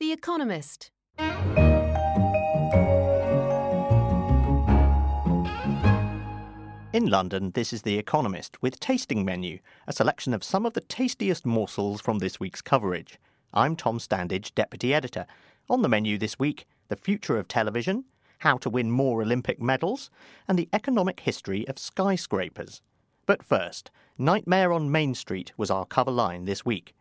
The Economist. In London, this is The Economist with Tasting Menu, a selection of some of the tastiest morsels from this week's coverage. I'm Tom Standage, Deputy Editor. On the menu this week, the future of television, how to win more Olympic medals, and the economic history of skyscrapers. But first, Nightmare on Main Street was our cover line this week.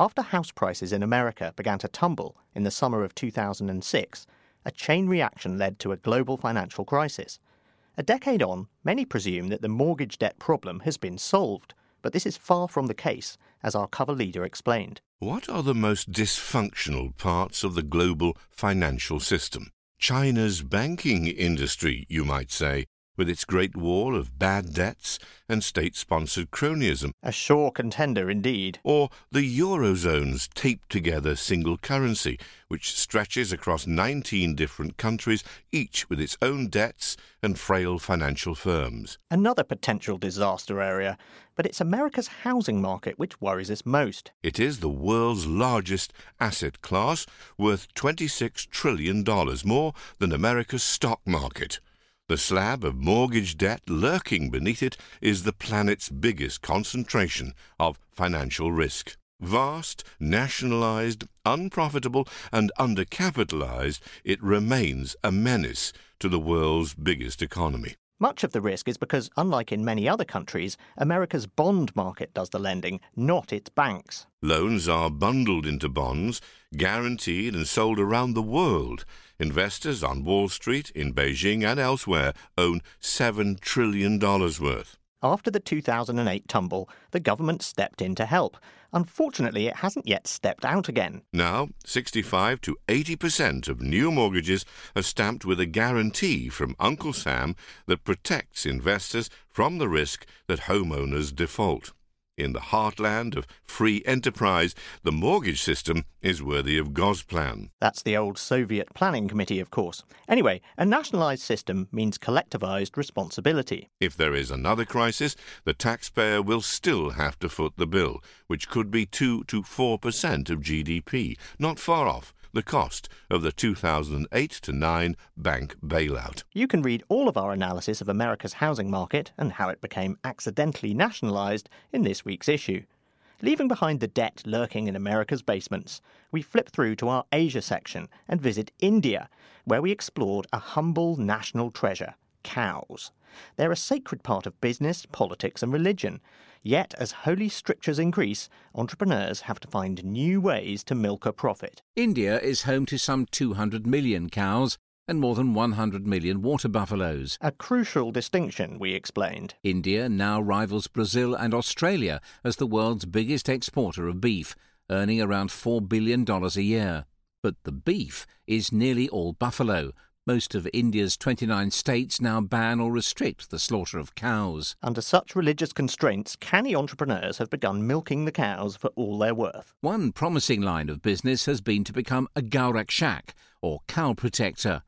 After house prices in America began to tumble in the summer of 2006, a chain reaction led to a global financial crisis. A decade on, many presume that the mortgage debt problem has been solved, but this is far from the case, as our cover leader explained. What are the most dysfunctional parts of the global financial system? China's banking industry, you might say, with its great wall of bad debts and state sponsored cronyism. A sure contender indeed. Or the Eurozone's taped together single currency, which stretches across 19 different countries, each with its own debts and frail financial firms. Another potential disaster area, but it's America's housing market which worries us most. It is the world's largest asset class, worth $26 trillion, more than America's stock market. The slab of mortgage debt lurking beneath it is the planet's biggest concentration of financial risk. Vast, nationalized, unprofitable, and undercapitalized, it remains a menace to the world's biggest economy. Much of the risk is because, unlike in many other countries, America's bond market does the lending, not its banks. Loans are bundled into bonds, guaranteed and sold around the world. Investors on Wall Street, in Beijing, and elsewhere own $7 trillion worth. After the 2008 tumble, the government stepped in to help. Unfortunately, it hasn't yet stepped out again. Now, 65 to 80% of new mortgages are stamped with a guarantee from Uncle Sam that protects investors from the risk that homeowners default. In the heartland of free enterprise, the mortgage system is worthy of Gosplan. That's the old Soviet planning committee, of course. Anyway, a nationalised system means collectivised responsibility. If there is another crisis, the taxpayer will still have to foot the bill, which could be 2 to 4% of GDP, not far off the cost of the 2008 to 9 bank bailout. You can read all of our analysis of America's housing market and how it became accidentally nationalised in this week's issue. Leaving behind the debt lurking in America's basements, we flip through to our Asia section and visit India, where we explored a humble national treasure cows. They're a sacred part of business, politics, and religion. Yet, as holy strictures increase, entrepreneurs have to find new ways to milk a profit. India is home to some 200 million cows and more than 100 million water buffaloes. A crucial distinction, we explained. India now rivals Brazil and Australia as the world's biggest exporter of beef, earning around $4 billion a year. But the beef is nearly all buffalo, most of India's 29 states now ban or restrict the slaughter of cows. Under such religious constraints, canny entrepreneurs have begun milking the cows for all they're worth. One promising line of business has been to become a Gaurakshak, or cow protector.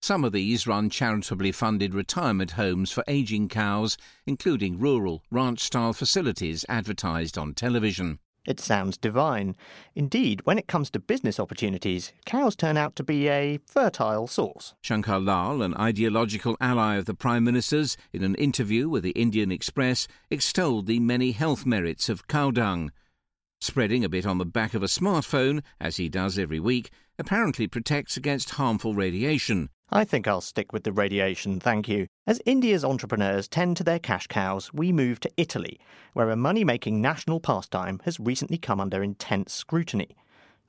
Some of these run charitably funded retirement homes for aging cows, including rural, ranch style facilities advertised on television. It sounds divine. Indeed, when it comes to business opportunities, cows turn out to be a fertile source. Shankar Lal, an ideological ally of the Prime Minister's, in an interview with the Indian Express, extolled the many health merits of cow dung. Spreading a bit on the back of a smartphone, as he does every week, apparently protects against harmful radiation. I think I'll stick with the radiation, thank you. As India's entrepreneurs tend to their cash cows, we move to Italy, where a money making national pastime has recently come under intense scrutiny.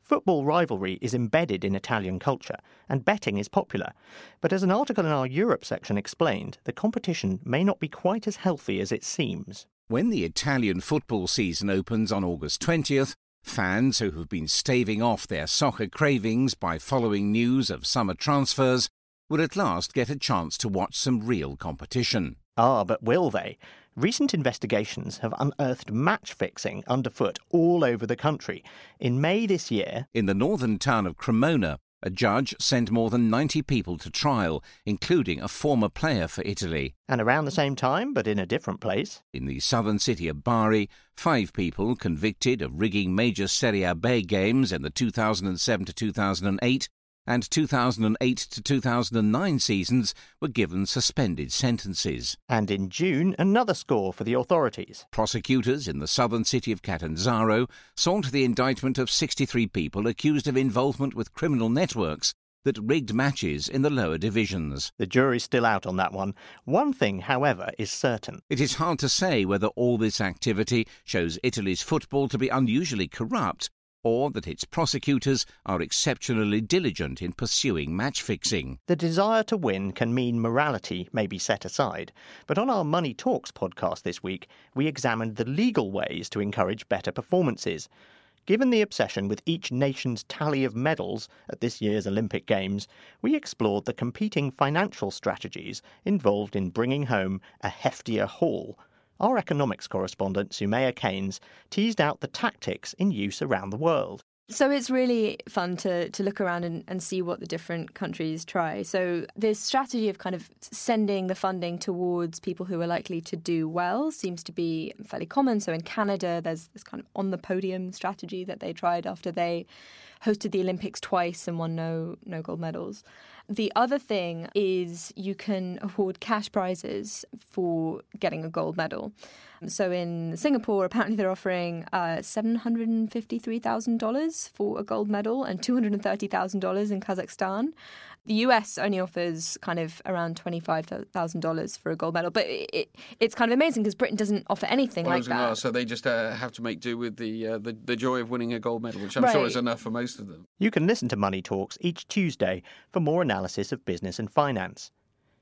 Football rivalry is embedded in Italian culture, and betting is popular. But as an article in our Europe section explained, the competition may not be quite as healthy as it seems. When the Italian football season opens on August 20th, Fans who have been staving off their soccer cravings by following news of summer transfers will at last get a chance to watch some real competition. Ah, but will they? Recent investigations have unearthed match fixing underfoot all over the country. In May this year, In the northern town of Cremona, a judge sent more than 90 people to trial, including a former player for Italy. and around the same time, but in a different place, In the southern city of Bari, five people convicted of rigging major Serie B games in the 2007 to 2008 and 2008 to 2009 seasons were given suspended sentences. and in June, another score for the authorities. Prosecutors in the southern city of Catanzaro sought the indictment of 63 people accused of involvement with criminal networks that rigged matches in the lower divisions. The jury's still out on that one. One thing, however, is certain. It is hard to say whether all this activity shows Italy's football to be unusually corrupt or that its prosecutors are exceptionally diligent in pursuing match fixing. The desire to win can mean morality may be set aside, but on our Money Talks podcast this week, we examined the legal ways to encourage better performances. Given the obsession with each nation's tally of medals at this year's Olympic Games, we explored the competing financial strategies involved in bringing home a heftier haul. Our economics correspondent, Soumaya Keynes, teased out the tactics in use around the world. So it's really fun to, to look around and, and see what the different countries try. So this strategy of kind of sending the funding towards people who are likely to do well seems to be fairly common. So in Canada, there's this kind of on the podium strategy that they tried after they hosted the Olympics twice and won no no gold medals. The other thing is you can award cash prizes for getting a gold medal. So in Singapore, apparently they're offering uh, seven hundred and fifty-three thousand dollars for a gold medal and two hundred and thirty thousand dollars in Kazakhstan. The US only offers kind of around twenty-five thousand dollars for a gold medal, but it, it, it's kind of amazing because Britain doesn't offer anything Well, like that. ask, so they just uh, have to make do with the, uh, the the joy of winning a gold medal, which I'm sure is enough for most of them. You can listen to Money Talks each Tuesday for more analysis of business and finance.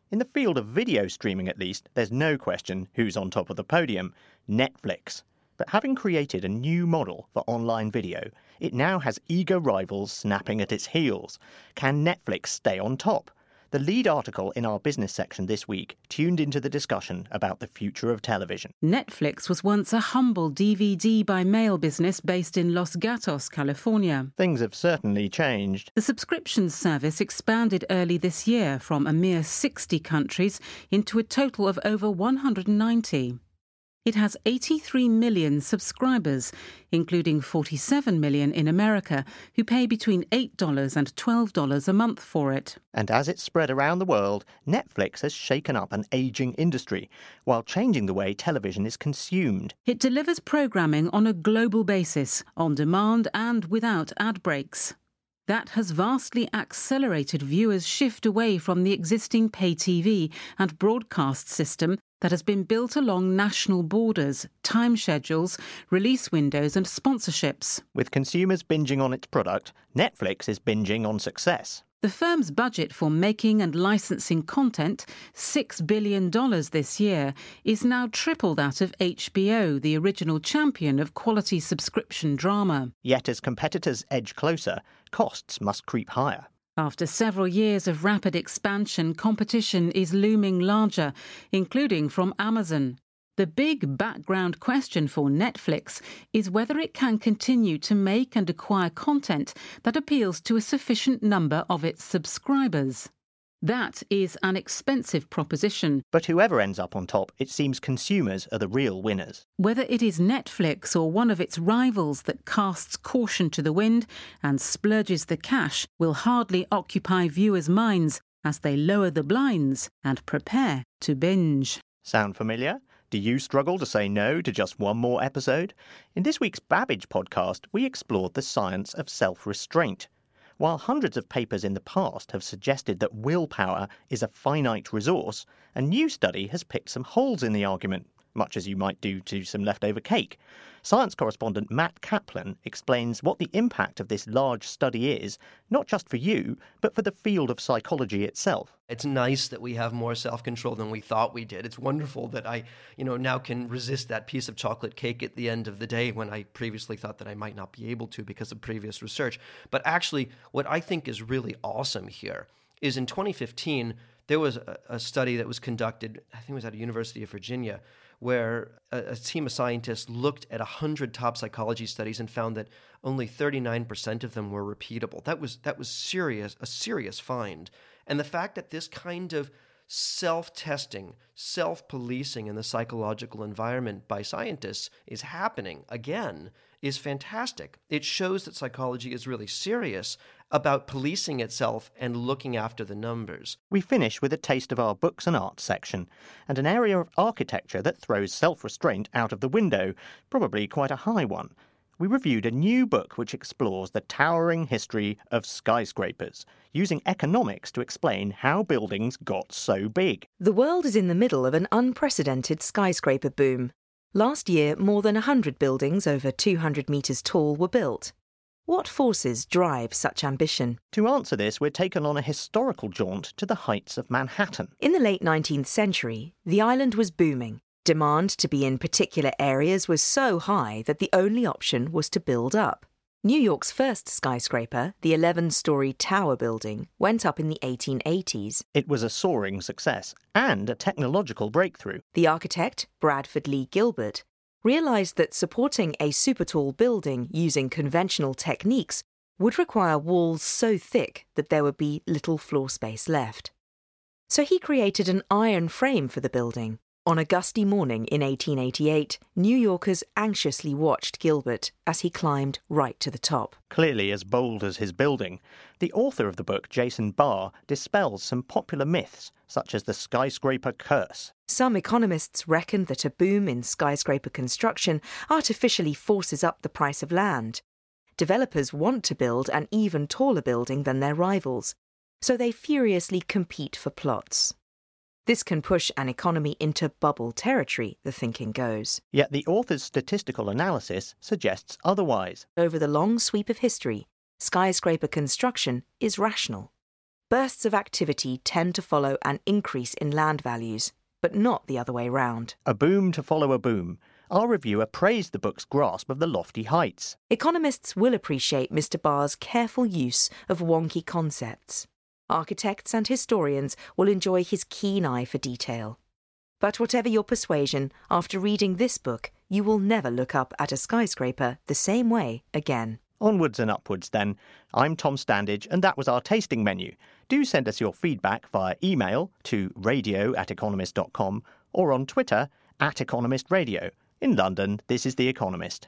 In the field of video streaming, at least, there's no question who's on top of the podium Netflix. But having created a new model for online video, it now has eager rivals snapping at its heels. Can Netflix stay on top? The lead article in our business section this week tuned into the discussion about the future of television. Netflix was once a humble DVD by mail business based in Los Gatos, California. Things have certainly changed. The subscription service expanded early this year from a mere 60 countries into a total of over 190. It has 83 million subscribers, including 47 million in America, who pay between $8 and $12 a month for it. And as it's spread around the world, Netflix has shaken up an aging industry while changing the way television is consumed. It delivers programming on a global basis, on demand and without ad breaks. That has vastly accelerated viewers' shift away from the existing pay TV and broadcast system that has been built along national borders, time schedules, release windows, and sponsorships. With consumers binging on its product, Netflix is binging on success. The firm's budget for making and licensing content, $6 billion this year, is now triple that of HBO, the original champion of quality subscription drama. Yet as competitors edge closer, costs must creep higher. After several years of rapid expansion, competition is looming larger, including from Amazon. The big background question for Netflix is whether it can continue to make and acquire content that appeals to a sufficient number of its subscribers. That is an expensive proposition, But whoever ends up on top, it seems consumers are the real winners. whether it is Netflix or one of its rivals that casts caution to the wind and splurges the cash will hardly occupy viewers' minds as they lower the blinds and prepare to binge. Sound familiar? Do you struggle to say no to just one more episode? In this week's Babbage podcast, we explored the science of self restraint. While hundreds of papers in the past have suggested that willpower is a finite resource, a new study has picked some holes in the argument. much as you might do to some leftover cake. Science correspondent Matt Kaplan explains what the impact of this large study is, not just for you, but for the field of psychology itself. It's nice that we have more self-control than we thought we did. It's wonderful that I, you know, now can resist that piece of chocolate cake at the end of the day when I previously thought that I might not be able to because of previous research. But actually, what I think is really awesome here is in 2015 there was a, a study that was conducted. I think it was at a University of Virginia where a, a, team of scientists looked at 100 top psychology studies and found that only 39% of them were repeatable. That was that was serious a serious find. And the fact that this kind of self-testing, self-policing in the psychological environment by scientists is happening again is fantastic. It shows that psychology is really serious about policing itself and looking after the numbers. We finish with a taste of our books and art section, and an area of architecture that throws self restraint out of the window, probably quite a high one. We reviewed a new book which explores the towering history of skyscrapers, using economics to explain how buildings got so big. The world is in the middle of an unprecedented skyscraper boom. Last year, more than 100 buildings over 200 metres tall were built. What forces drive such ambition? To answer this, we're taken on a historical jaunt to the heights of Manhattan. In the late 19th century, the island was booming. Demand to be in particular areas was so high that the only option was to build up. New York's first skyscraper, the 11 story Tower Building, went up in the 1880s. It was a soaring success and a technological breakthrough. The architect, Bradford Lee Gilbert, realised that supporting a super tall building using conventional techniques would require walls so thick that there would be little floor space left. So he created an iron frame for the building. On a gusty morning in 1888, New Yorkers anxiously watched Gilbert as he climbed right to the top. Clearly as bold as his building, the author of the book, Jason Barr, dispels some popular myths, such as the skyscraper curse. Some economists reckon that a boom in skyscraper construction artificially forces up the price of land. Developers want to build an even taller building than their rivals, so they furiously compete for plots. This can push an economy into bubble territory, the thinking goes. Yet the author's statistical analysis suggests otherwise. Over the long sweep of history, skyscraper construction is rational. Bursts of activity tend to follow an increase in land values, but not the other way round. A boom to follow a boom. Our reviewer praised the book's grasp of the lofty heights. Economists will appreciate Mr. Barr's careful use of wonky concepts. Architects and historians will enjoy his keen eye for detail. But whatever your persuasion, after reading this book, you will never look up at a skyscraper the same way again. Onwards and upwards, then. I'm Tom Standage, and that was our tasting menu. Do send us your feedback via email to radio at economist.com or on Twitter at Economist Radio. In London, this is The Economist.